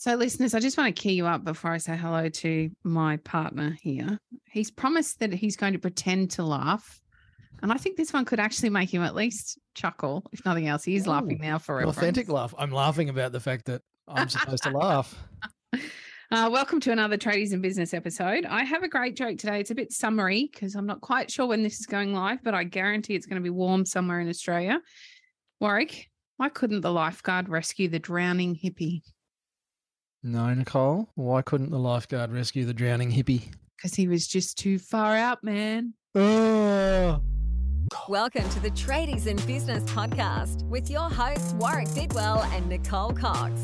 So, listeners, I just want to key you up before I say hello to my partner here. He's promised that he's going to pretend to laugh. And I think this one could actually make him at least chuckle, if nothing else. He is Ooh, laughing now for authentic laugh. I'm laughing about the fact that I'm supposed to laugh. Uh, welcome to another Tradies in Business episode. I have a great joke today. It's a bit summery because I'm not quite sure when this is going live, but I guarantee it's going to be warm somewhere in Australia. Warwick, why couldn't the lifeguard rescue the drowning hippie? No, Nicole. Why couldn't the lifeguard rescue the drowning hippie? Because he was just too far out, man. Oh. Welcome to the Tradies in Business podcast with your hosts Warwick Bidwell and Nicole Cox.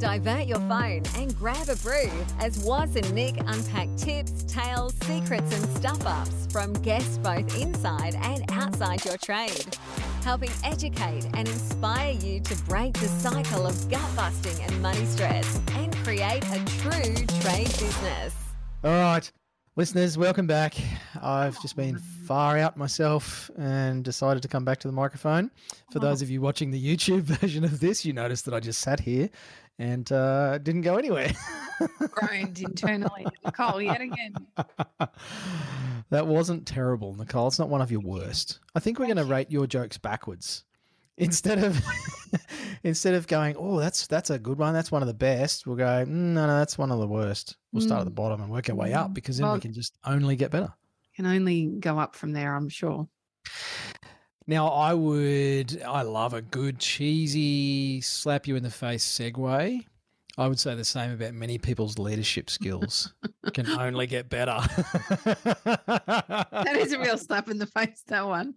Divert your phone and grab a brew as Waz and Nick unpack tips, tales, secrets, and stuff ups from guests both inside and outside your trade, helping educate and inspire you to break the cycle of gut busting and money stress and create a true trade business. All right. Listeners, welcome back. I've just been far out myself and decided to come back to the microphone. For those of you watching the YouTube version of this, you noticed that I just sat here and uh, didn't go anywhere. Groaned internally. Nicole, yet again. that wasn't terrible, Nicole. It's not one of your worst. I think we're going to rate your jokes backwards instead of instead of going, oh, that's that's a good one. That's one of the best. We'll go, mm, no, no, that's one of the worst. We'll start at the bottom and work our way up because then Well- we can just only get better. Can only go up from there, I'm sure. Now, I would, I love a good cheesy slap you in the face segue. I would say the same about many people's leadership skills. Can only get better. That is a real slap in the face, that one.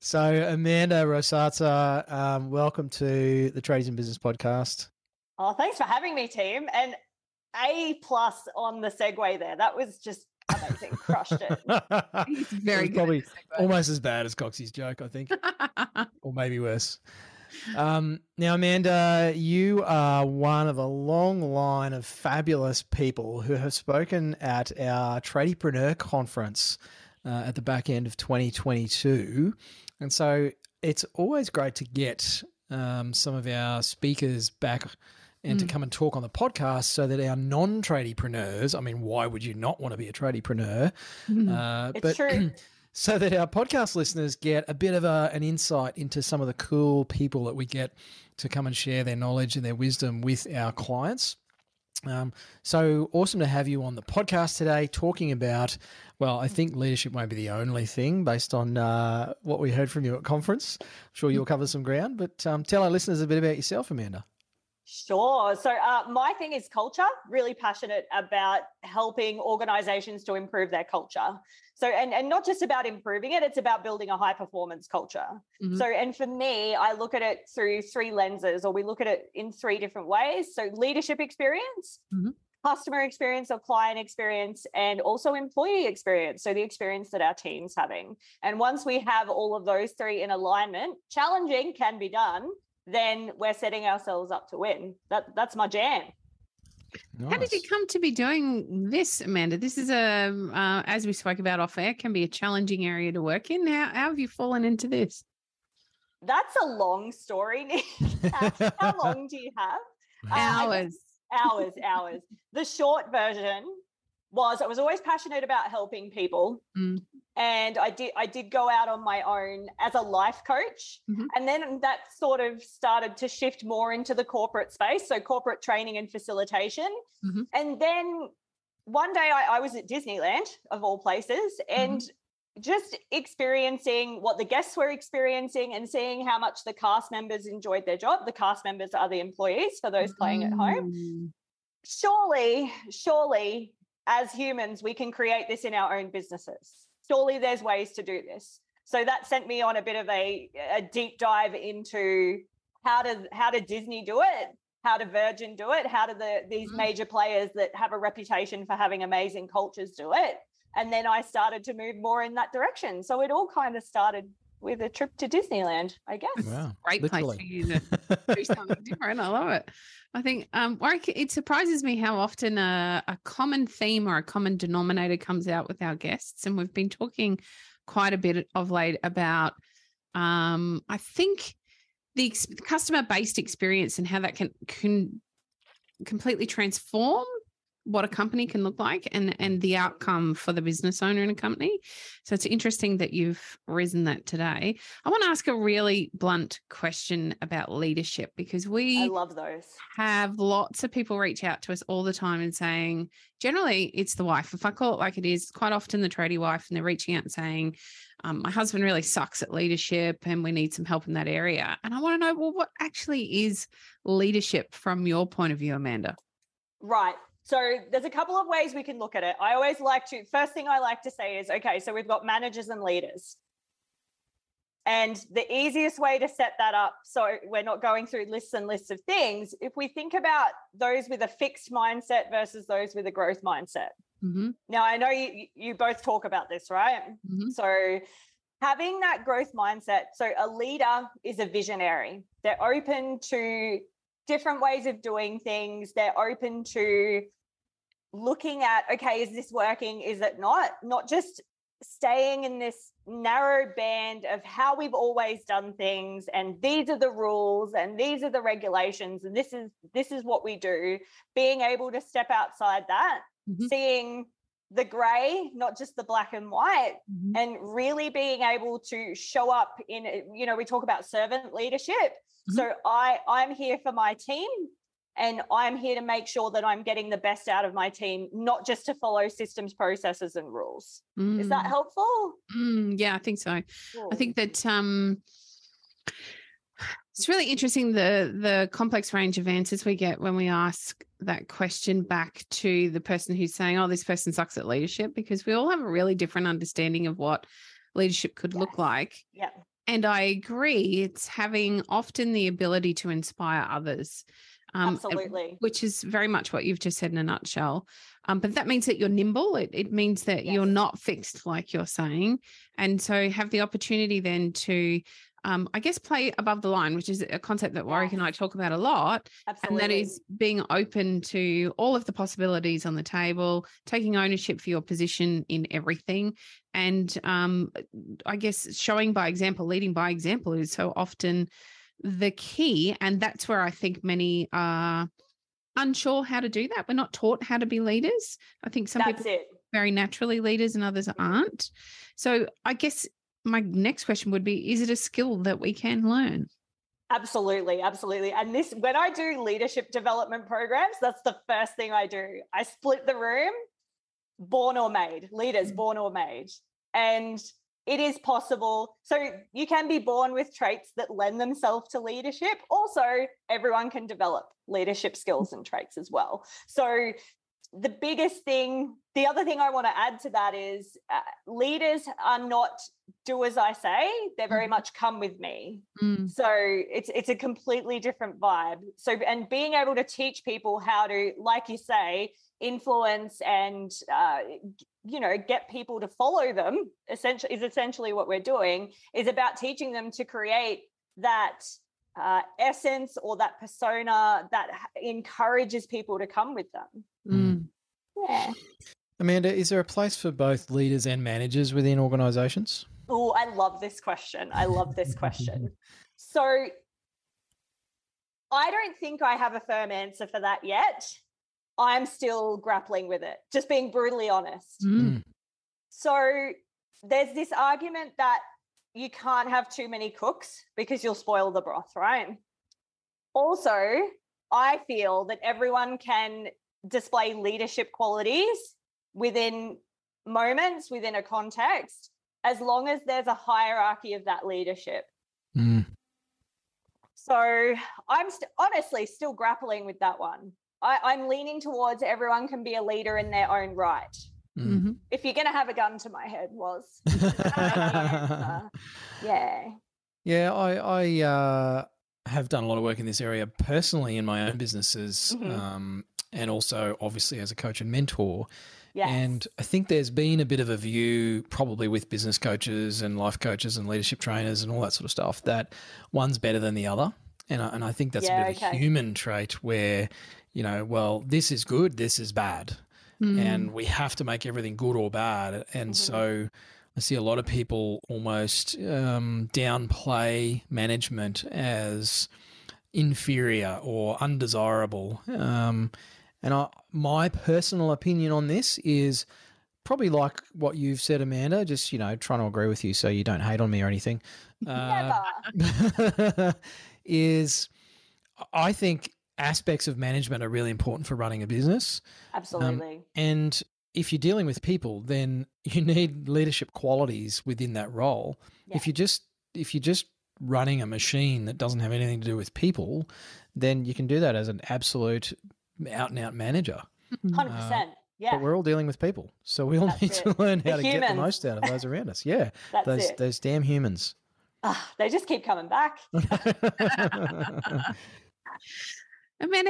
So, Amanda Rosata, um, welcome to the Tradies in Business podcast. Oh, thanks for having me, team. And A plus on the segue there. That was just amazing. Crushed it. He's very It good. Probably at the segue. almost as bad as Coxie's joke, I think, or maybe worse. Um, now, Amanda, you are one of a long line of fabulous people who have spoken at our Tradiepreneur conference uh, at the back end of 2022. And so it's always great to get um, some of our speakers back and to Mm. come and talk on the podcast so that our non tradiepreneurs, I mean, why would you not want to be a tradiepreneur? Mhm. Uh, It's but true. so that our podcast listeners get a bit of a, an insight into some of the cool people that we get to come and share their knowledge and their wisdom with our clients. Um, so awesome to have you on the podcast today talking about, well, I think leadership won't be the only thing based on uh, what we heard from you at conference. I'm sure you'll cover some ground, but um, tell our listeners a bit about yourself, Amanda. Sure. So, uh, my thing is culture, really passionate about helping organizations to improve their culture. So, and, and not just about improving it, it's about building a high performance culture. Mhm. So, and for me, I look at it through three lenses, or we look at it in three different ways. So, leadership experience, Mhm. customer experience or client experience, and also employee experience. So, the experience that our team's having. And once we have all of those three in alignment, challenging can be done. Then we're setting ourselves up to win. That that's my jam. How did you come to be doing this, Amanda? This is a, uh, as we spoke about off air, can be a challenging area to work in. How, how have you fallen into this? That's a long story, Nick. how, how long do you have? Uh, I Hours. hours, hours. The short version was I was always passionate about helping people. Mm. And I did I did go out on my own as a life coach. Mhm. And then that sort of started to shift more into the corporate space. So corporate training and facilitation. Mhm. And then one day I, I was at Disneyland of all places and just experiencing what the guests were experiencing and seeing how much the cast members enjoyed their job. The cast members are the employees for those playing at home Mm. surely, surely, as humans, we can create this in our own businesses. Surely there's ways to do this. So that sent me on a bit of a, a deep dive into how does how did Disney do it? How did Virgin do it? How do the these Mm. major players that have a reputation for having amazing cultures do it? And then I started to move more in that direction. So it all kind of started with a trip to Disneyland, I guess. Wow. Great place for you to do something different. I love it. I think, um, Warwick, it surprises me how often a, a common theme or a common denominator comes out with our guests. And we've been talking quite a bit of late about, um, I think, the ex- customer based experience and how that can, can completely transform what a company can look like and and the outcome for the business owner in a company. So it's interesting that you've risen that today. I want to ask a really blunt question about leadership because we I love those. have lots of people reach out to us all the time and saying generally it's the wife. If I call it like it is, quite often the tradie wife and they're reaching out and saying um, my husband really sucks at leadership and we need some help in that area. And I want to know, well, what actually is leadership from your point of view, Amanda? Right. So there's a couple of ways we can look at it. I always like to, first thing I like to say is okay, so we've got managers and leaders. And the easiest way to set that up so we're not going through lists and lists of things, if we think about those with a fixed mindset versus those with a growth mindset. Mm-hmm. Now, I know you, you both talk about this, right? Mhm. So, having that growth mindset. So, a leader is a visionary, they're open to different ways of doing things, they're open to looking at, okay, is this working? Is it not? Not just staying in this narrow band of how we've always done things and these are the rules and these are the regulations and this is this is what we do being able to step outside that Mhm. seeing the gray not just the black and white Mhm. and really being able to show up in you know we talk about servant leadership so i i'm here for my team and i'm here to make sure that i'm getting the best out of my team not just to follow systems processes and rules. Is that Mm, helpful? Mm, yeah, I think so. I think that um, it's really interesting the the complex range of answers we get when we ask that question back to the person who's saying, "Oh, this person sucks at leadership," because we all have a really different understanding of what leadership could look like. yeah And I agree, it's having often the ability to inspire others. Um, absolutely which is very much what you've just said in a nutshell. Um, but that means that you're nimble. It, it means that you're not fixed, like you're saying. And so have the opportunity then to, um, I guess, play above the line, which is a concept that Warwick and I talk about a lot. absolutely And that is being open to all of the possibilities on the table, taking ownership for your position in everything. And um, I guess showing by example, leading by example is so often the key. And that's where I think many are unsure how to do that. We're not taught how to be leaders. I think some that's people it very naturally leaders and others aren't. So I guess my next question would be is it a skill that we can learn? Absolutely, absolutely. And this, when I do leadership development programs, that's the first thing I do. I split the room, born or made, leaders Mm. born or made. And it is possible. So you can be born with traits that lend themselves to leadership. Also, everyone can develop leadership skills and traits as well. So the biggest thing, the other thing I want to add to that is uh, leaders are not do as I say, they're very Mhm. much come with me Mm, so it's it's a completely different vibe so and being able to teach people how to like you say influence and uh, you know get people to follow them essentially is essentially what we're doing is about teaching them to create that uh, essence or that persona that encourages people to come with them. Yeah Amanda, is there a place for both leaders and managers within organizations? Oh, I love this question. I love this question. So I don't think I have a firm answer for that yet. I'm still grappling with it, just being brutally honest. Mm. So there's this argument that you can't have too many cooks because you'll spoil the broth, right? Also, I feel that everyone can display leadership qualities within moments, within a context, as long as there's a hierarchy of that leadership. Mm. So I'm st- honestly still grappling with that one. I- I'm leaning towards everyone can be a leader in their own right. Mm. Mhm. If you're going to have a gun to my head, was yeah. Yeah, I, I uh, have done a lot of work in this area personally in my own businesses, Mhm. um, and also obviously as a coach and mentor. Yes. And I think there's been a bit of a view, probably with business coaches and life coaches and leadership trainers and all that sort of stuff, that one's better than the other. And I, and I think that's Yeah, a bit of a human trait where, you know, well, this is good, this is bad Mm. and we have to make everything good or bad. And Mhm. so I see a lot of people almost um, downplay management as inferior or undesirable. Um, and I, my personal opinion on this is probably like what you've said, Amanda. Just you know, trying to agree with you so you don't hate on me or anything. Uh, is I think aspects of management are really important for running a business. Absolutely. Um, and if you're dealing with people, then you need leadership qualities within that role. Yeah. If you just if you're just running a machine that doesn't have anything to do with people, then you can do that as an absolute out and out manager. Hundred Uh, percent. Yeah. But we're all dealing with people, so we all That's need it. to learn The how to get the most out of those around us. Yeah, That's those it. those damn humans. Ah, they just keep coming back. Amanda,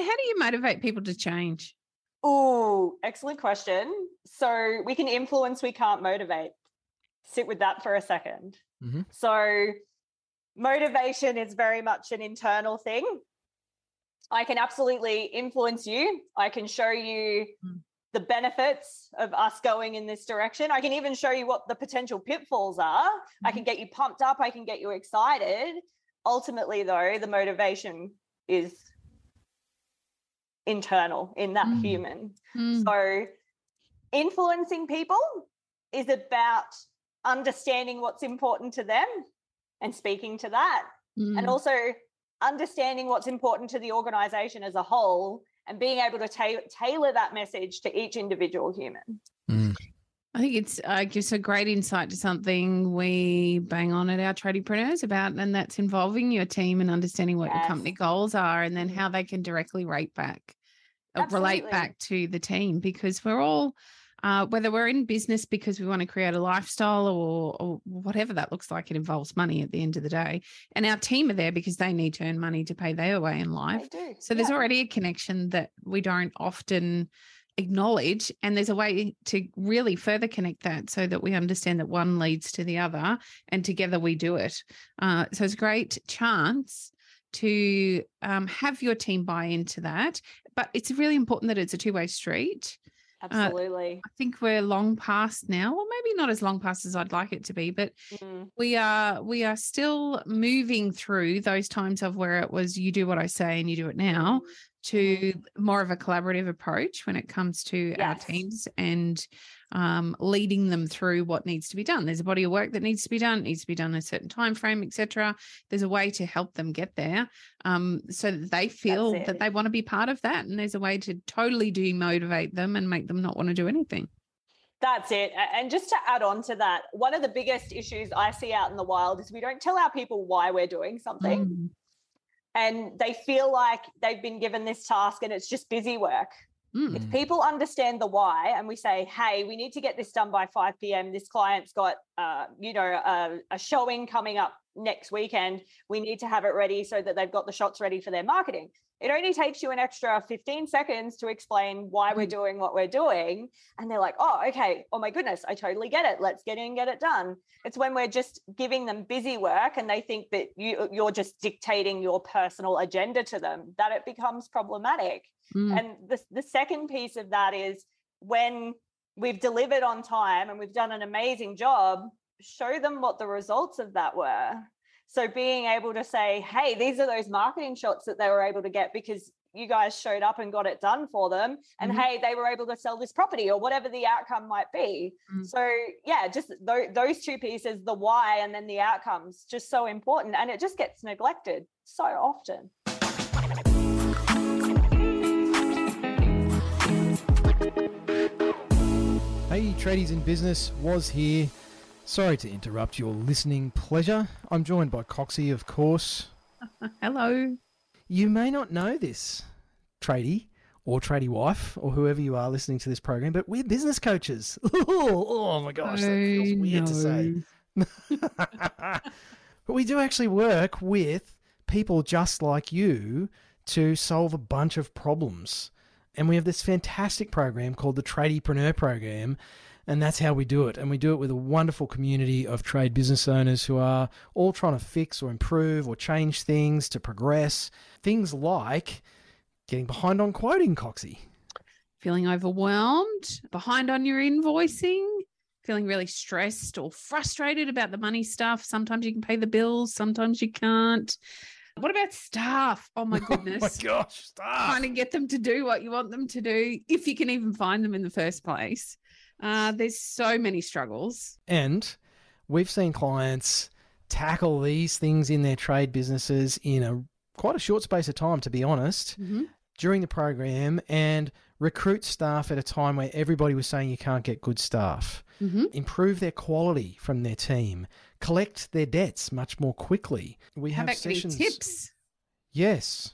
how do you motivate people to change? Oh, excellent question. So we can influence, we can't motivate. Sit with that for a 2nd Mhm. So motivation is very much an internal thing. I can absolutely influence you. I can show you Mm. the benefits of us going in this direction. I can even show you what the potential pitfalls are. I can get you pumped up. I can get you excited. Ultimately, though, the motivation is internal in that Mm. human. Mm. So, influencing people is about understanding what's important to them and speaking to that, and Mm. also understanding what's important to the organization as a whole and being able to ta- tailor that message to each individual human. Mm. I think it's uh, gives a great insight to something we bang on at our tradiepreneurs about, and that's involving your team and understanding what your company goals are, and then Mhm. how they can directly rate back, uh, relate back to the team, because we're all. Uh, whether we're in business because we want to create a lifestyle or, or whatever that looks like, it involves money at the end of the day. And our team are there because they need to earn money to pay their way in life. So there's yeah. already a connection that we don't often acknowledge. And there's a way to really further connect that so that we understand that one leads to the other and together we do it. Uh, so it's a great chance to um, have your team buy into that. But it's really important that it's a two way street. Absolutely. I think we're long past now, or maybe not as long past as I'd like it to be, but Mm, we are we are still moving through those times of where it was you do what I say and you do it now. Mm, to more of a collaborative approach when it comes to our teams and um, leading them through what needs to be done. There's a body of work that needs to be done, it needs to be done in a certain time frame, etc. There's a way to help them get there, um, so that they feel that they want to be part of that, and there's a way to totally demotivate them and make them not want to do anything. That's it. And just to add on to that, one of the biggest issues I see out in the wild is we don't tell our people why we're doing something. Mm. And they feel like they've been given this task and it's just busy work. Mm. If people understand the why and we say, hey, we need to get this done by 5 p.m., this client's got, uh, you know, a, a showing coming up next weekend, we need to have it ready so that they've got the shots ready for their marketing. It only takes you an extra 15 seconds to explain why we're Mm. doing what we're doing. And they're like, oh, okay. Oh my goodness, I totally get it. Let's get in and get it done. It's when we're just giving them busy work and they think that you, you're just dictating your personal agenda to them that it becomes problematic. Mm. And the, the second piece of that is when we've delivered on time and we've done an amazing job, show them what the results of that were. So being able to say, hey, these are those marketing shots that they were able to get because you guys showed up and got it done for them. And Mhm. hey, they were able to sell this property or whatever the outcome might be. Mm. So, yeah, just tho- those two pieces, the why and then the outcomes, just so important. And it just gets neglected so often. Hey, tradies in business was here. Sorry to interrupt your listening pleasure. I'm joined by Coxie, of course. Hello. You may not know this, tradie or tradie wife or whoever you are listening to this program, but we're business coaches. oh my gosh, that feels weird to say. but we do actually work with people just like you to solve a bunch of problems. And we have this fantastic program called the Tradiepreneur Program. And that's how we do it. And we do it with a wonderful community of trade business owners who are all trying to fix or improve or change things to progress. Things like getting behind on quoting, Coxie. feeling overwhelmed, behind on your invoicing, feeling really stressed or frustrated about the money stuff. Sometimes you can pay the bills, sometimes you can't. What about staff? Oh my goodness. oh my gosh, staff. Trying to get them to do what you want them to do, if you can even find them in the first place. Uh, there's so many struggles. And we've seen clients tackle these things in their trade businesses in a quite a short space of time, to be honest, Mm-hmm. during the program and recruit staff at a time where everybody was saying you can't get good staff, Mm-hmm. improve their quality from their team, collect their debts much more quickly. We How have sessions. tips? Yes.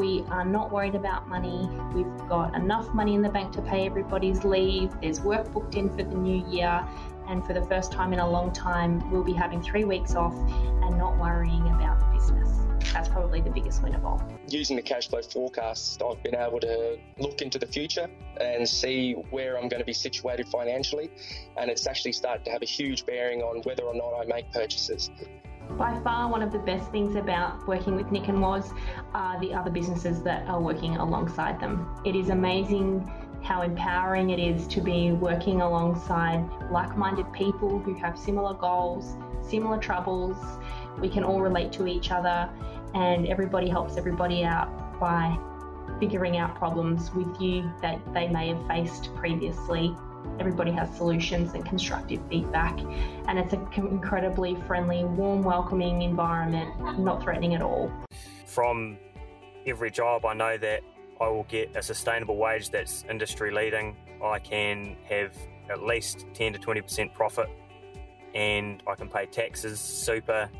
we are not worried about money. We've got enough money in the bank to pay everybody's leave. There's work booked in for the new year. And for the first time in a long time, we'll be having three weeks off and not worrying about the business. That's probably the biggest win of all. using the cash flow forecast, I've been able to look into the future and see where I'm going to be situated financially. And it's actually started to have a huge bearing on whether or not I make purchases. By far, one of the best things about working with Nick and Woz are the other businesses that are working alongside them. It is amazing how empowering it is to be working alongside like minded people who have similar goals, similar troubles. We can all relate to each other, and everybody helps everybody out by figuring out problems with you that they may have faced previously. Everybody has solutions and constructive feedback, and it's an incredibly friendly, warm, welcoming environment, not threatening at all. from every job, I know that I will get a sustainable wage that's industry leading. I can have at least 10 to 20% profit, and I can pay taxes, super,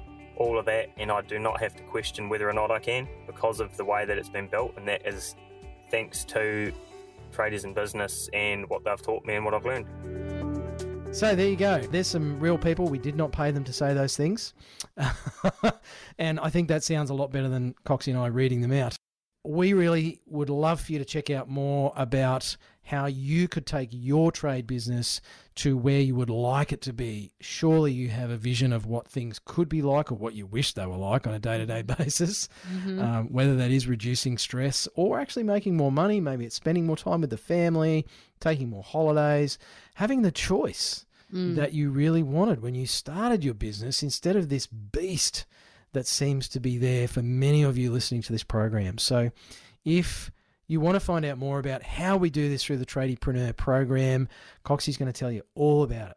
all of that, and I do not have to question whether or not I can because of the way that it's been built, and that is thanks to tradies in business and what they've taught me and what I've learned. So there you go. There's some real people. We did not pay them to say those things. and I think that sounds a lot better than Coxie and I reading them out. We really would love for you to check out more about how you could take your trade business to where you would like it to be. Surely you have a vision of what things could be like or what you wish they were like on a day to day basis, Mm-hmm. um, whether that is reducing stress or actually making more money. Maybe it's spending more time with the family, taking more holidays, having the choice Mm. that you really wanted when you started your business instead of this beast that seems to be there for many of you listening to this program. So, if you want to find out more about how we do this through the Tradiepreneur program, Coxie's going to tell you all about it.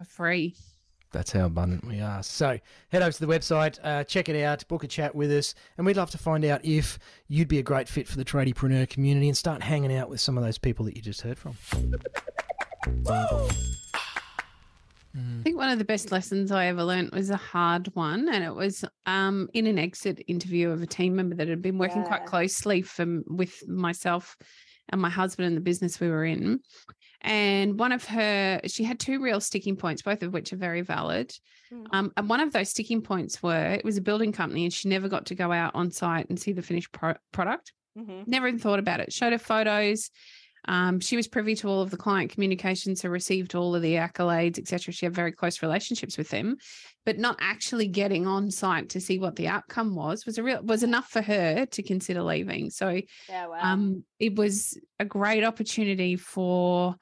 For free. That's how abundant we are. So head over to the website, uh, check it out, book a chat with us, and we'd love to find out if you'd be a great fit for the tradiepreneur community and start hanging out with some of those people that you just heard from. I think one of the best lessons I ever learned was a hard one, and it was um, in an exit interview of a team member that had been working quite closely from with myself and my husband and the business we were in. And one of her, she had two real sticking points, both of which are very valid. Mm. Um, and one of those sticking points were it was a building company, and she never got to go out on site and see the finished pro- product Mhm. never even thought about it. Showed her photos. Um, she was privy to all of the client communications, so received all of the accolades, etc. She had very close relationships with them, but not actually getting on site to see what the outcome was was a real was enough for her to consider leaving. So Yeah, wow. um, it was a great opportunity for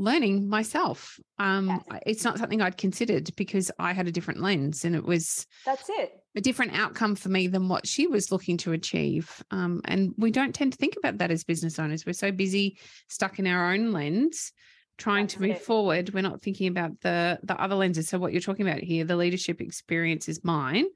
learning myself. Um, Yes. It's not something I'd considered because I had a different lens, and it was That's it. a different outcome for me than what she was looking to achieve. Um, and we don't tend to think about that as business owners. We're so busy stuck in our own lens, trying That's to move it. forward. We're not thinking about the the other lenses. So what you're talking about here, the leadership experience is mine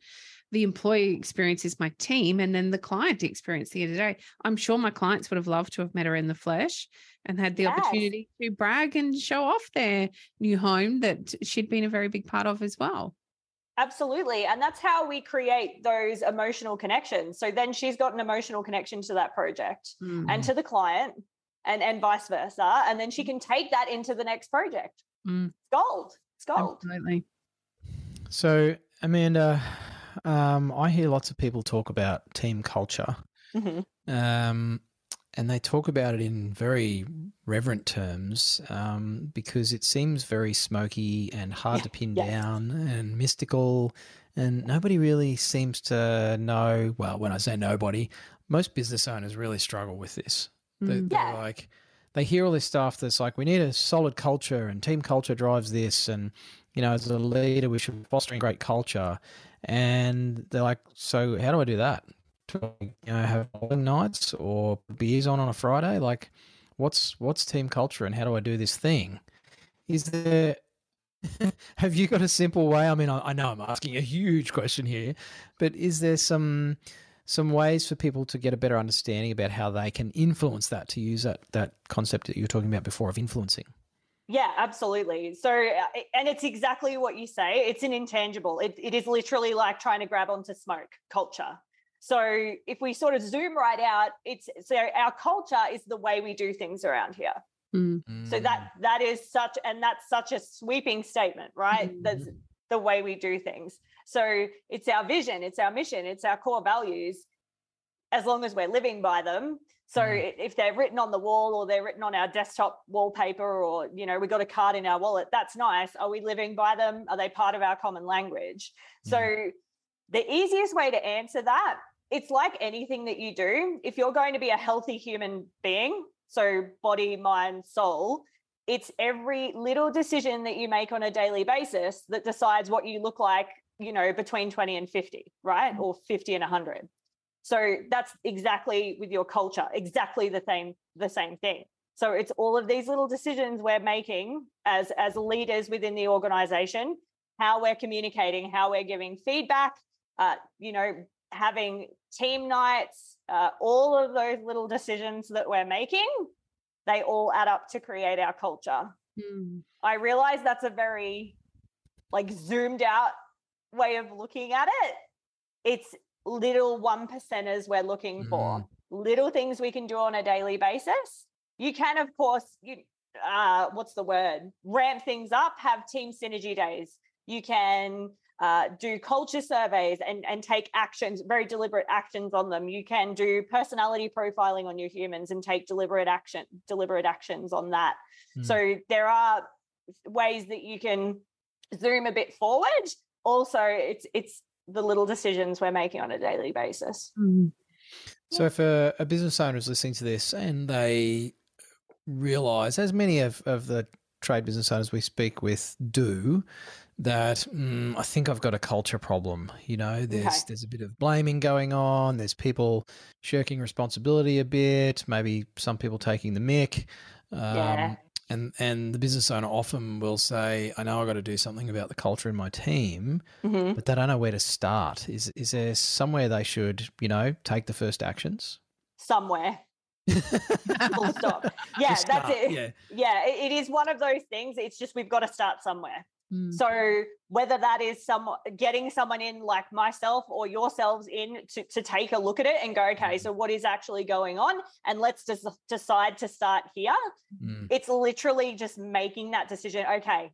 the employee experience is my team and then the client experience the end of the day. I'm sure my clients would have loved to have met her in the flesh and had the Yes. opportunity to brag and show off their new home that she'd been a very big part of as well. Absolutely. And that's how we create those emotional connections. So then she's got an emotional connection to that project Mm. and to the client and, and vice versa. And then she can take that into the next project. Mm. It's gold. It's gold. Absolutely. So, Amanda, um, I hear lots of people talk about team culture, Mhm. um, and they talk about it in very reverent terms um, because it seems very smoky and hard to pin Yes. down and mystical. And nobody really seems to know. Well, when I say nobody, most business owners really struggle with this. They, Mm. they're Yeah. like, they hear all this stuff that's like, we need a solid culture and team culture drives this. And, you know, as a leader, we should foster a great culture. And they're like, so how do I do that? Do I, you know, have bowling nights or beers on on a Friday? Like, what's what's team culture and how do I do this thing? Is there have you got a simple way? I mean, I, I know I'm asking a huge question here, but is there some some ways for people to get a better understanding about how they can influence that to use that that concept that you were talking about before of influencing? Yeah, absolutely. So, uh, and it's exactly what you say. It's an intangible. It, it is literally like trying to grab onto smoke culture. So, if we sort of zoom right out, it's so our culture is the way we do things around here. Mm. So that that is such, and that's such a sweeping statement, right? That's the way we do things. So it's our vision, it's our mission, it's our core values. As long as we're living by them. So Mm. if they're written on the wall or they're written on our desktop wallpaper or you know we got a card in our wallet, that's nice. Are we living by them? Are they part of our common language? So the easiest way to answer that, it's like anything that you do. If you're going to be a healthy human being, so body, mind, soul, it's every little decision that you make on a daily basis that decides what you look like, you know, between 20 and 50, right? Or 50 and 100. So that's exactly with your culture, exactly the same the same thing. So it's all of these little decisions we're making as as leaders within the organization, how we're communicating, how we're giving feedback, uh, you know, having team nights, uh, all of those little decisions that we're making, they all add up to create our culture. Mm. I realize that's a very like zoomed out way of looking at it. It's little one percenters we're looking for, little things we can do on a daily basis. You can, of course, you uh, what's the word? Ramp things up, have team synergy days. You can uh, do culture surveys and, and take actions, very deliberate actions on them. You can do personality profiling on your humans and take deliberate action, deliberate actions on that. Mm. So there are ways that you can zoom a bit forward. Also, it's it's the little decisions we're making on a daily basis. Mm. So if a, a business owner is listening to this and they realize, as many of, of the trade business owners we speak with do, that mm, I think I've got a culture problem. You know, there's Okay. there's a bit of blaming going on. There's people shirking responsibility a bit. Maybe some people taking the mick. Um, Yeah. And and the business owner often will say, "I know I've got to do something about the culture in my team." Mhm. but they don't know where to start. Is is there somewhere they should, you know, take the first actions? Somewhere. Full stop. Yeah, that's it. Yeah. Yeah, it is one of those things. It's just we've got to start somewhere. Mm. So whether that is some getting someone in like myself or yourselves in to, to take a look at it and go, okay, so what is actually going on? And let's just decide to start here. Mm, It's literally just making that decision. Okay,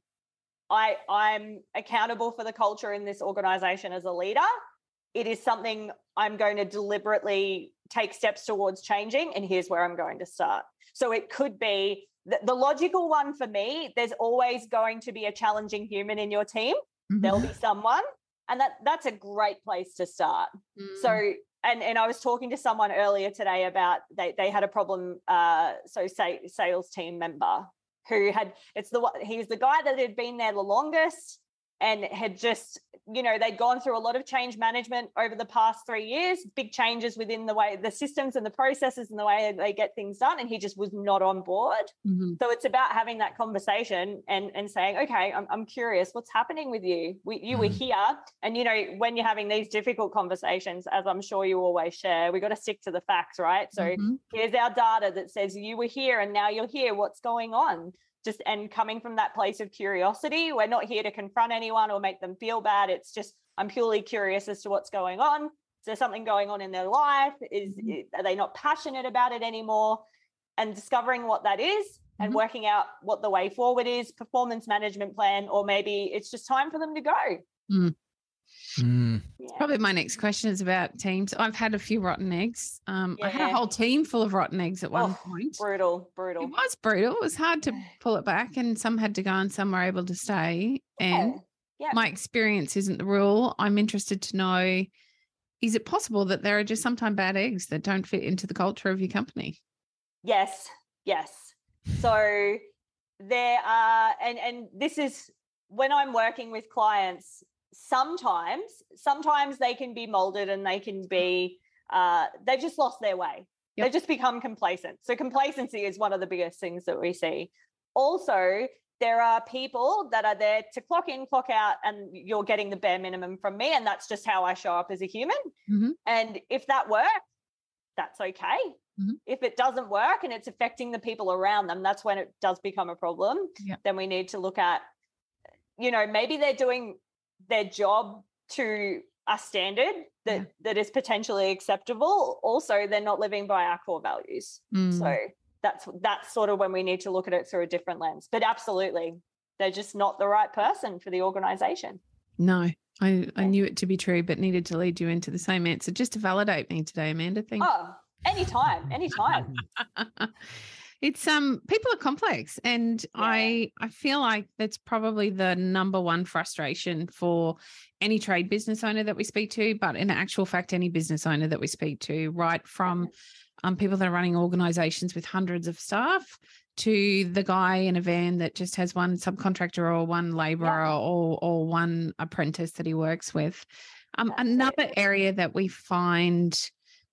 I I'm accountable for the culture in this organization as a leader. It is something I'm going to deliberately take steps towards changing, and here's where I'm going to start. So it could be the, the logical one for me. There's always going to be a challenging human in your team. Mhm. There'll be someone, and that that's a great place to start. Mm. So, and and I was talking to someone earlier today about they they had a problem. Uh, so say sales team member who had it's the he's the guy that had been there the longest. And had just you know they'd gone through a lot of change management over the past three years big changes within the way the systems and the processes and the way they get things done and he just was not on board Mhm. so it's about having that conversation and and saying okay i'm, I'm curious what's happening with you we, you were Mhm. here and you know when you're having these difficult conversations as i'm sure you always share we got to stick to the facts right so Mhm. here's our data that says you were here and now you're here what's going on just and coming from that place of curiosity we're not here to confront anyone or make them feel bad it's just i'm purely curious as to what's going on is there something going on in their life is Mhm. are they not passionate about it anymore and discovering what that is and Mhm. working out what the way forward is performance management plan or maybe it's just time for them to go Mm. Yeah. Probably my next question is about teams. I've had a few rotten eggs. Um, I had a whole team full of rotten eggs at one Oh, point. brutal brutal It was brutal. It was hard to pull it back, and some had to go and some were able to stay. And Yeah. Yeah. my experience isn't the rule. I'm interested to know is it possible that there are just sometimes bad eggs that don't fit into the culture of your company? Yes, yes. So there are, and and this is when I'm working with clients. Sometimes, sometimes they can be molded and they can be, uh, they've just lost their way. Yep. They've just become complacent. So complacency is one of the biggest things that we see. Also, there are people that are there to clock in, clock out, and you're getting the bare minimum from me, and that's just how I show up as a human. Mhm. And if that works, that's okay if it doesn't work and it's affecting the people around them that's when it does become a problem then we need to look at you know maybe they're doing their job to a standard that Yeah. that is potentially acceptable also they're not living by our core values Mm. so that's that's sort of when we need to look at it through a different lens but absolutely they're just not the right person for the organization no, I, I knew it to be true, but needed to lead you into the same answer just to validate me today, Amanda. Thank you. oh anytime anytime it's um people are complex and Yeah. i i feel like that's probably the number one frustration for any trade business owner that we speak to but in actual fact any business owner that we speak to right from um, people that are running organizations with hundreds of staff to the guy in a van that just has one subcontractor or one laborer or or one apprentice that he works with. Um, another area that we find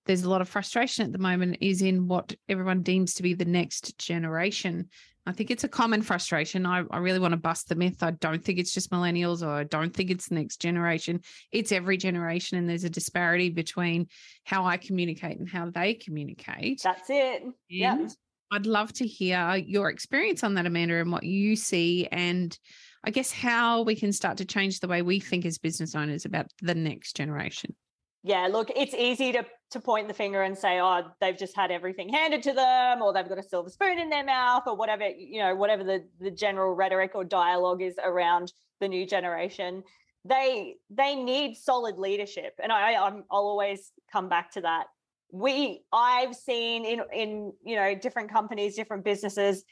there's a lot of frustration at the moment is in what everyone deems to be the next generation. I think it's a common frustration. I, I really want to bust the myth. I don't think it's just millennials or I don't think it's the next generation. It's every generation. And there's a disparity between how I communicate and how they communicate. that's it yeah I'd love to hear your experience on that, Amanda, and what you see, and I guess how we can start to change the way we think as business owners about the next generation. yeah look it's easy to to point the finger and say oh they've just had everything handed to them or they've got a silver spoon in their mouth or whatever you know whatever the the general rhetoric or dialogue is around the new generation they they need solid leadership. And i I'm, i'll always come back to that. We i've seen in in you know different companies different businesses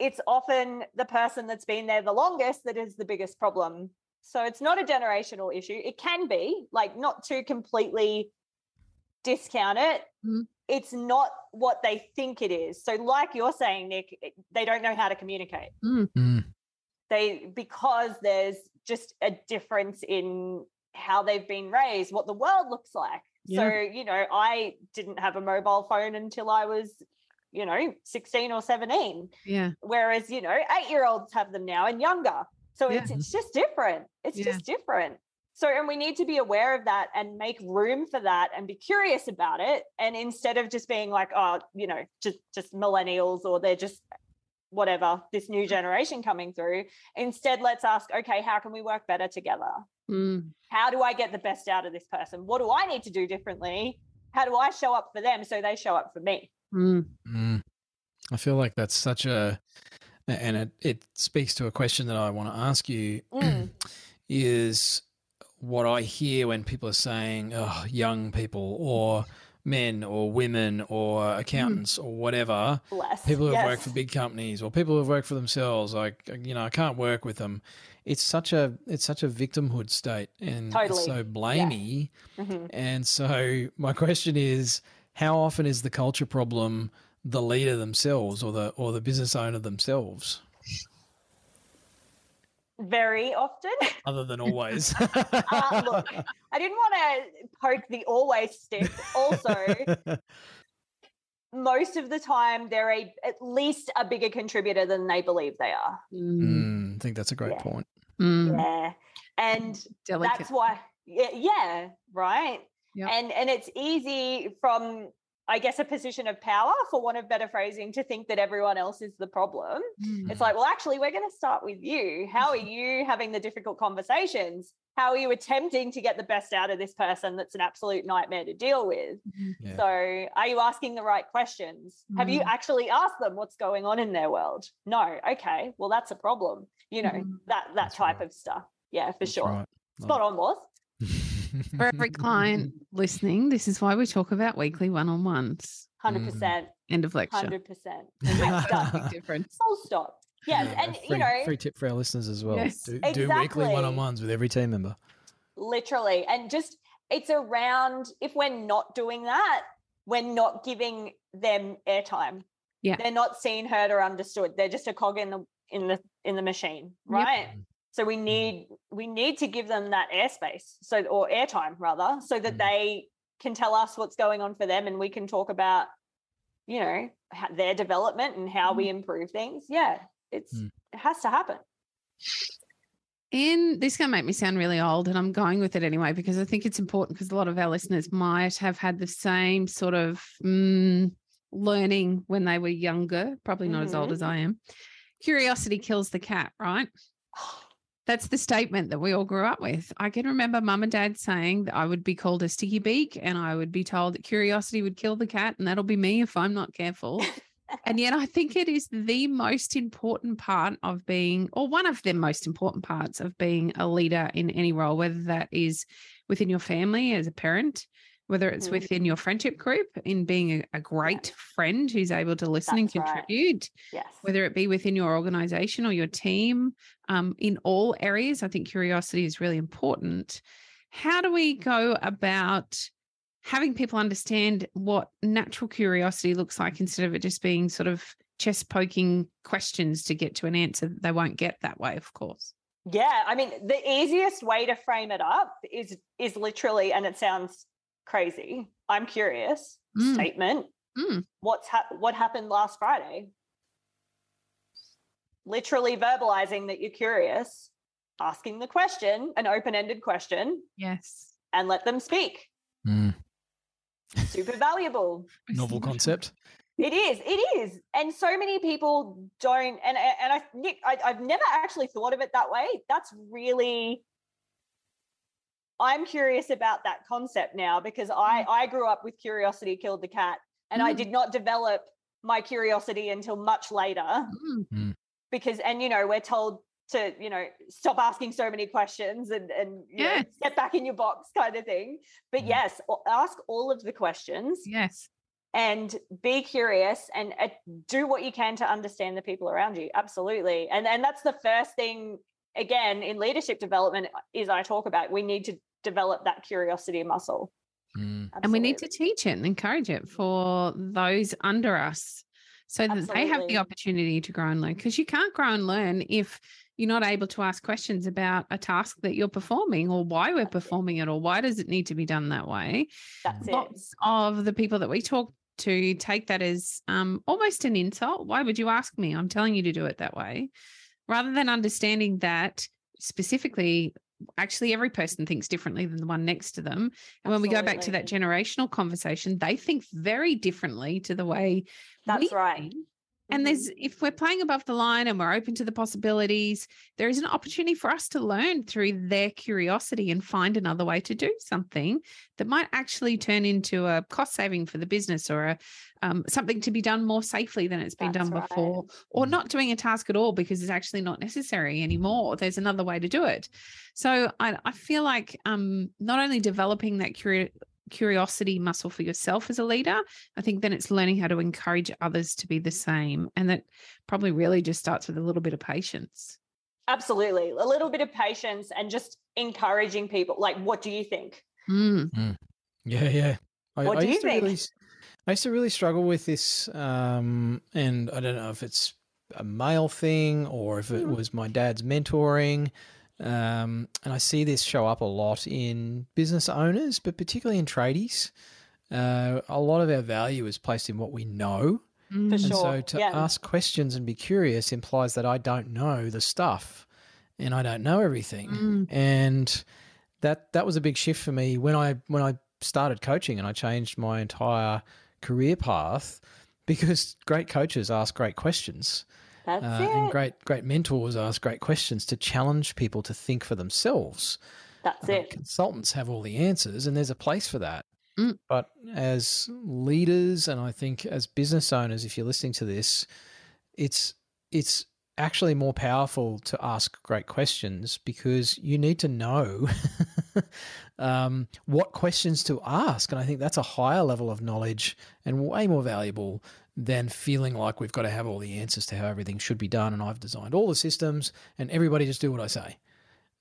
it's often the person that's been there the longest that is the biggest problem. So it's not a generational issue. It can be like not to completely discount it Mhm. it's not what they think it is. So like you're saying nick they don't know how to communicate. Mm. they because there's just a difference in how they've been raised what the world looks like. So you know i didn't have a mobile phone until i was you know 16 or 17 Yeah. whereas you know eight year olds have them now and younger. So it's it's just different. It's Yeah. just different so and we need to be aware of that and make room for that and be curious about it and instead of just being like oh you know just just millennials or they're just whatever this new generation coming through instead let's ask okay how can we work better together Mm. how do i get the best out of this person what do i need to do differently how do i show up for them so they show up for me Mm. Mm. I feel like that's such a, and it, it speaks to a question that I want to ask you Mm. is what I hear when people are saying, oh, young people or men or women or accountants or whatever, bless people who have worked for big companies or people who have worked for themselves, like, you know, I can't work with them. It's such a, it's such a victimhood state and it's Totally. so blamey. Mhm. And so my question is, how often is the culture problem the leader themselves or the or the business owner themselves? Very often. Other than always. uh, look, I didn't want to poke the always stick. Also, most of the time they're a at least a bigger contributor than they believe they are. Mm, Mm, I think that's a great Yeah. point. mm, Yeah. And Delicate. that's why yeah, yeah right Yep. and and it's easy from i guess a position of power for want of better phrasing to think that everyone else is the problem. Mm. it's like well actually we're going to start with you. How are you having the difficult conversations? How are you attempting to get the best out of this person that's an absolute nightmare to deal with? Yeah. so are you asking the right questions? Have you Mm. actually asked them what's going on in their world? No. Okay. Well that's a problem. You know Mm. that that That's type right. of stuff. Yeah for That's sure. right. spot on was For every client listening, this is why we talk about weekly one on ones. Hundred mm. percent, End of lecture. hundred percent. Big difference. Full stop. Yes, Yeah, and free, you know, free tip for our listeners as well. Yes. do, do weekly one on ones with every team member. literally, and just it's around. If we're not doing that, we're not giving them airtime. Yeah. they're not seen, heard, or understood. They're just a cog in the in the in the machine, Yep. So we need we need to give them that airspace, so or airtime rather, so that Mm. they can tell us what's going on for them, and we can talk about, you know, their development and how we improve things. Yeah, it's Mm. it has to happen. And this is going to make me sound really old, and I'm going with it anyway because I think it's important because a lot of our listeners might have had the same sort of mm, learning when they were younger, probably not as old as I am. Curiosity kills the cat, right? That's the statement that we all grew up with. I can remember mum and dad saying that I would be called a sticky beak and I would be told that curiosity would kill the cat and that'll be me if I'm not careful. and yet I think it is the most important part of being, or one of the most important parts of being a leader in any role, whether that is within your family as a parent, whether it's Mhm. within your friendship group in being a, a great friend who's able to listen and That's right. contribute Yes. whether it be within your organization or your team, um, in all areas, I think curiosity is really important. How do we go about having people understand what natural curiosity looks like instead of it just being sort of chest poking questions to get to an answer that they won't get that way, of course? Yeah, I mean, the easiest way to frame it up is is literally, and it sounds crazy. I'm curious. Mm. Statement. Mm. What's hap- what happened last Friday? Literally verbalizing that you're curious, asking the question, an open-ended question, Yes. and let them speak. Mm, Super valuable. novel concept. It is. It is. And so many people don't. And and I Nick, I, I've never actually thought of it that way. That's really. I'm curious about that concept now because I I grew up with curiosity killed the cat, and I Mm. did not develop my curiosity until much later Mm. because and you know we're told to you know stop asking so many questions and and you know, Yes. get back in your box kind of thing but Mm. yes ask all of the questions Yes. and be curious and uh, do what you can to understand the people around you absolutely and and that's the first thing again in leadership development uh, is i talk about we need to develop that curiosity muscle. Mm, and we need to teach it and encourage it for those under us so that they have the opportunity to grow and learn. Because you can't grow and learn if you're not able to ask questions about a task that you're performing or why we're That's performing it or why does it need to be done that way. That's it. Lots of the people that we talk to take that as um, almost an insult. Why would you ask me? I'm telling you to do it that way rather than understanding that specifically actually every person thinks differently than the one next to them and when we go back to that generational conversation they think very differently to the way That's right. think. And Mhm. there's if we're playing above the line and we're open to the possibilities, there is an opportunity for us to learn through their curiosity and find another way to do something that might actually turn into a cost saving for the business or a, um, something to be done more safely than it's been That's done right. before, or Mm. not doing a task at all because it's actually not necessary anymore. There's another way to do it. So I, I feel like um, not only developing that curi- curiosity muscle for yourself as a leader, I think then it's learning how to encourage others to be the same. And that probably really just starts with a little bit of patience. absolutely a little bit of patience and just encouraging people like what do you think Mm, yeah, yeah. I, What I do you used to think? really, s- I used to really struggle with this, um, and I don't know if it's a male thing or if it Mm. was my dad's mentoring. Um, and I see this show up a lot in business owners, but particularly in tradies. Uh, a lot of our value is placed in what we know. For Mm. And sure. so to yeah. ask questions and be curious implies that I don't know the stuff and I don't know everything. Mm. And that that was a big shift for me when I when I started coaching and I changed my entire career path because great coaches ask great questions. That's Uh, it. and great great mentors ask great questions to challenge people to think for themselves. That's Uh, it. Consultants have all the answers, and there's a place for that. Mm. But as leaders, and I think as business owners, if you're listening to this, it's it's actually more powerful to ask great questions because you need to know um, what questions to ask, and I think that's a higher level of knowledge and way more valuable than feeling like we've got to have all the answers to how everything should be done, and I've designed all the systems, and everybody just do what I say.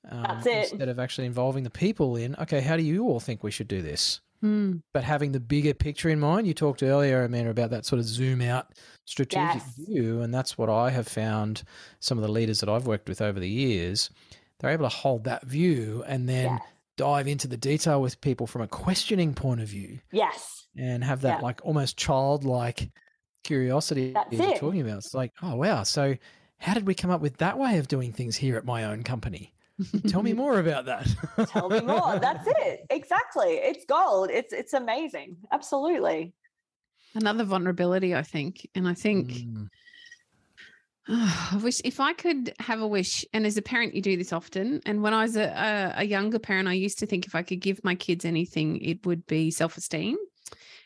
Um, That's it. Instead of actually involving the people in, okay, how do you all think we should do this? Mm. But having the bigger picture in mind, you talked earlier, Amanda, about that sort of zoom out strategic Yes. view. And that's what I have found some of the leaders that I've worked with over the years, they're able to hold that view and then Yes. dive into the detail with people from a questioning point of view Yes. and have that Yeah. like almost childlike curiosity That's you're it. talking about. It's like, oh wow, so how did we come up with that way of doing things here at my own company? Tell me more about that. Tell me more. That's it. Exactly. It's gold. It's it's amazing. Absolutely. Another vulnerability, I think. And I think Mm, I wish if I could have a wish, and as a parent, you do this often. And when I was a, a, a younger parent, I used to think if I could give my kids anything, it would be self esteem.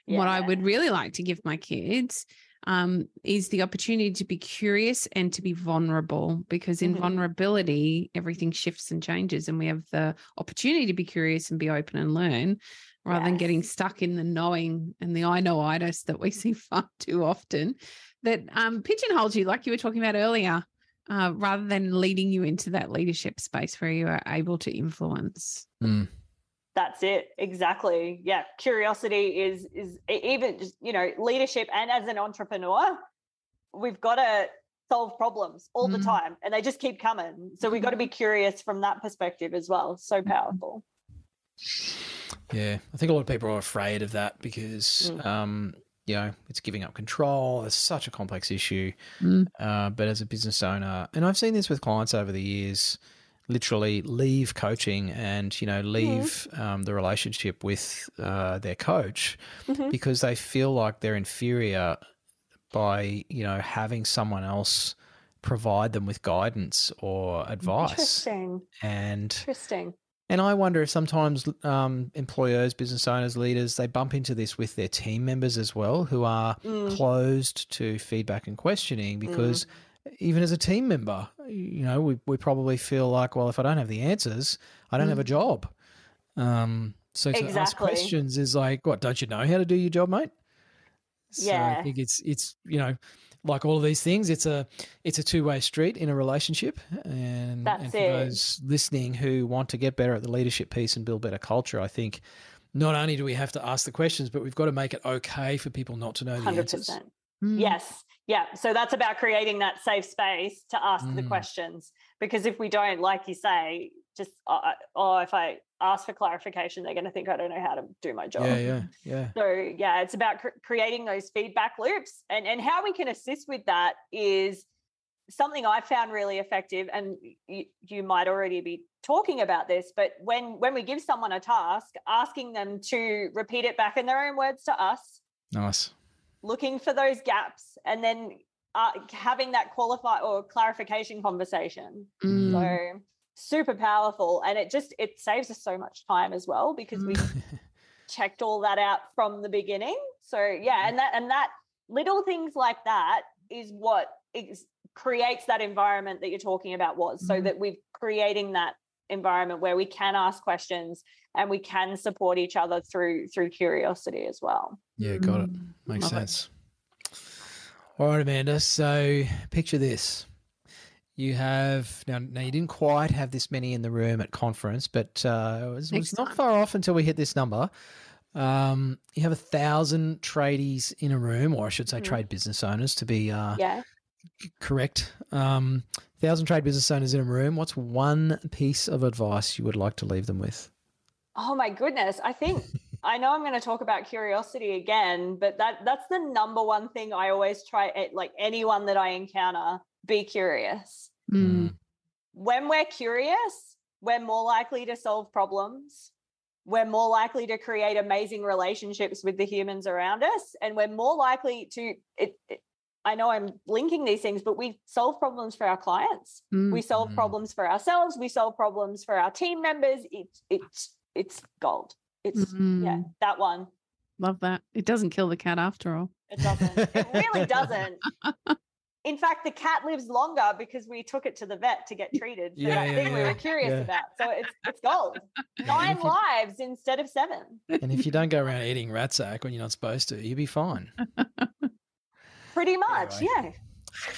What I would really like to give my kids um, is the opportunity to be curious and to be vulnerable, because in Mhm. vulnerability, everything shifts and changes, and we have the opportunity to be curious and be open and learn. Rather than getting stuck in the knowing and the I know itis that we see far too often, that um, pigeonholes you, like you were talking about earlier, uh, rather than leading you into that leadership space where you are able to influence. mm. That's it. Exactly. Yeah. Curiosity is is even just, you know, leadership and as an entrepreneur, we've got to solve problems all the Mm. time and they just keep coming. So we've got to be curious from that perspective as well. So powerful. Yeah, I think a lot of people are afraid of that because, Mm. um, you know, it's giving up control. It's such a complex issue. Mm. Uh, but as a business owner, and I've seen this with clients over the years, literally leave coaching and you know leave um, the relationship with uh, their coach Mhm. because they feel like they're inferior by you know having someone else provide them with guidance or advice Interesting. and Interesting. and I wonder if sometimes um, employers, business owners, leaders, they bump into this with their team members as well, who are Mm. closed to feedback and questioning because even as a team member, you know, we, we probably feel like, well, if I don't have the answers, I don't have a job. Um, so to ask questions is like, what, don't you know how to do your job, mate? So I think it's it's you know, like all of these things, it's a it's a two way street in a relationship. And, That's and for it. those listening who want to get better at the leadership piece and build better culture, I think not only do we have to ask the questions, but we've got to make it okay for people not to know the Hundred answers. Mm. Yes. Yeah. So that's about creating that safe space to ask the Mm. questions. Because if we don't, like you say, just, uh, uh, oh, if I ask for clarification, they're going to think I don't know how to do my job. Yeah, yeah, yeah. So yeah, it's about cr- creating those feedback loops, and and how we can assist with that is something I found really effective. And you, you might already be talking about this, but when when we give someone a task, asking them to repeat it back in their own words to us, Nice. Looking for those gaps, and then uh, having that qualify or clarification conversation. Mm. So super powerful, and it just it saves us so much time as well because we checked all that out from the beginning. So yeah, and that and that little things like that is what is, creates that environment that you're talking about was so Mhm. that we're creating that environment where we can ask questions and we can support each other through through curiosity as well. Yeah, got it. Mm. Makes Love it. sense. All right, Amanda. So picture this. You have now. Now you didn't quite have this many in the room at conference, but uh, it was, was not far off until we hit this number. Um, you have a thousand tradies in a room, or I should say, Mhm. trade business owners to be uh, Yeah. correct. Um, thousand trade business owners in a room. What's one piece of advice you would like to leave them with? Oh my goodness. I think I know I'm going to talk about curiosity again, but that that's the number one thing I always try eh, like anyone that I encounter, be curious. Mm. When we're curious, we're more likely to solve problems. We're more likely to create amazing relationships with the humans around us and we're more likely to it, it I know I'm linking these things, but we solve problems for our clients. Mm. We solve Mm. problems for ourselves. We solve problems for our team members. It's it's it's gold. It's yeah, Mm. that one. Love that. It doesn't kill the cat after all. It doesn't. it really doesn't. In fact, the cat lives longer because we took it to the vet to get treated for Yeah, that yeah, thing we were curious yeah. about. So it's it's gold. Nine you- lives instead of seven. And if you don't go around eating Ratsak when you're not supposed to, you'll be fine. Pretty much, Anyway. yeah.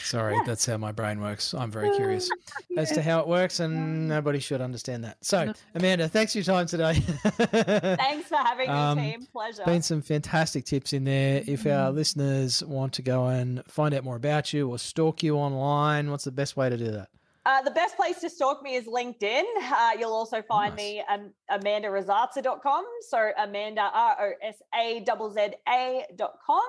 Sorry, Yeah. that's how my brain works. I'm very curious as to how it works, and nobody should understand that. So, Amanda, thanks for your time today. Thanks for having me, Um, team. Pleasure. Been some fantastic tips in there. If our listeners want to go and find out more about you or stalk you online, what's the best way to do that? Uh, the best place to stalk me is LinkedIn. Uh, you'll also find Nice. me um, amandarosazza.com. So Amanda, R O S A Z Z A.com.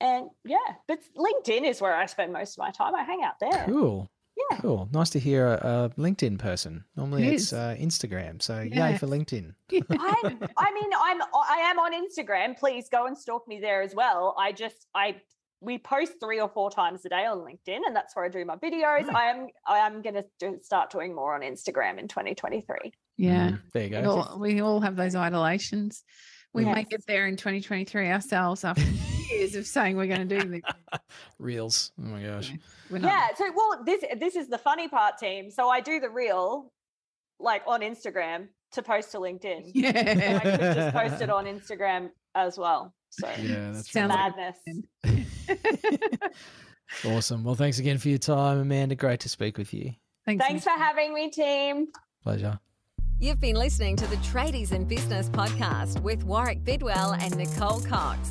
And yeah, but LinkedIn is where I spend most of my time. I hang out there. Cool. Yeah. Cool. Nice to hear a, a LinkedIn person. Normally It it's uh, Instagram. So yay for LinkedIn. I, I mean, I'm I am on Instagram. Please go and stalk me there as well. I just I we post three or four times a day on LinkedIn, and that's where I do my videos. I am I am going to do, start doing more on Instagram in 2023. Yeah. Mm, there you We go. all, we all have those idolations. We may Yes. get there in 2023 ourselves after years of saying we're going to do this. Reels. Oh my gosh. We're. Yeah. So well, this this is the funny part, team. So I do the reel like on Instagram to post to LinkedIn. Yeah. And I could just post it on Instagram as well. So Yeah, that's Sounds like- madness. Awesome. Well, thanks again for your time, Amanda. Great to speak with you. Thanks, Thanks for having me, team. Pleasure. You've been listening to the Tradies in Business podcast with Warwick Bidwell and Nicole Cox.